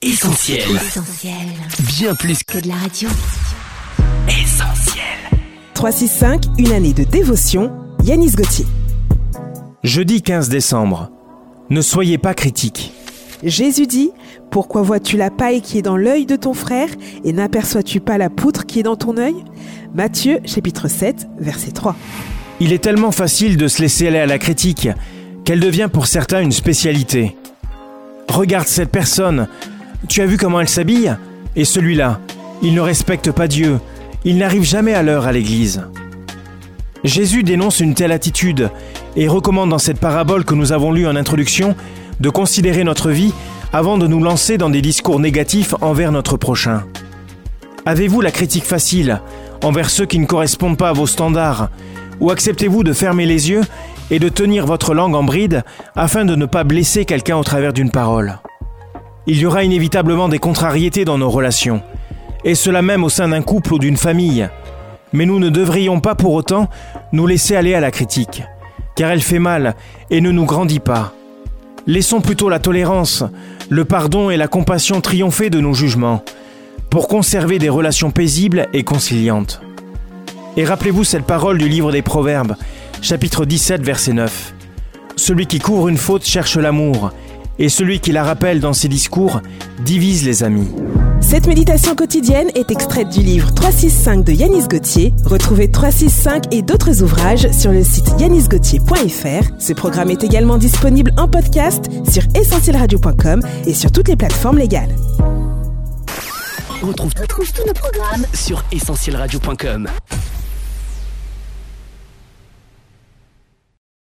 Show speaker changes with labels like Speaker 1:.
Speaker 1: Essentiel.
Speaker 2: Essentiel.
Speaker 1: Bien plus
Speaker 2: Que de la radio.
Speaker 1: qu'essentiel.
Speaker 3: 365, une année de dévotion, Yanis Gauthier.
Speaker 4: Jeudi 15 décembre. Ne soyez pas critique.
Speaker 3: Jésus dit Pourquoi vois-tu la paille qui est dans l'œil de ton frère et n'aperçois-tu pas la poutre qui est dans ton œil? Matthieu chapitre 7, verset 3.
Speaker 4: Il est tellement facile de se laisser aller à la critique qu'elle devient pour certains une spécialité. Regarde cette personne. Tu as vu comment elle s'habille? Et celui-là, il ne respecte pas Dieu. Il n'arrive jamais à l'heure à l'église. Jésus dénonce une telle attitude et recommande dans cette parabole que nous avons lue en introduction de considérer notre vie avant de nous lancer dans des discours négatifs envers notre prochain. Avez-vous la critique facile envers ceux qui ne correspondent pas à vos standards? Ou acceptez-vous de fermer les yeux et de tenir votre langue en bride afin de ne pas blesser quelqu'un au travers d'une parole? Il y aura inévitablement des contrariétés dans nos relations, et cela même au sein d'un couple ou d'une famille. Mais nous ne devrions pas pour autant nous laisser aller à la critique, car elle fait mal et ne nous grandit pas. Laissons plutôt la tolérance, le pardon et la compassion triompher de nos jugements, pour conserver des relations paisibles et conciliantes. Et rappelez-vous cette parole du livre des Proverbes, chapitre 17, verset 9. Celui qui couvre une faute cherche l'amour, et celui qui la rappelle dans ses discours divise les amis.
Speaker 3: Cette méditation quotidienne est extraite du livre 365 de Yanis Gauthier. Retrouvez 365 et d'autres ouvrages sur le site yanisgauthier.fr. Ce programme est également disponible en podcast sur essentielradio.com et sur toutes les plateformes légales.
Speaker 1: On retrouve,
Speaker 2: Retrouve tous nos programmes
Speaker 1: sur essentielradio.com.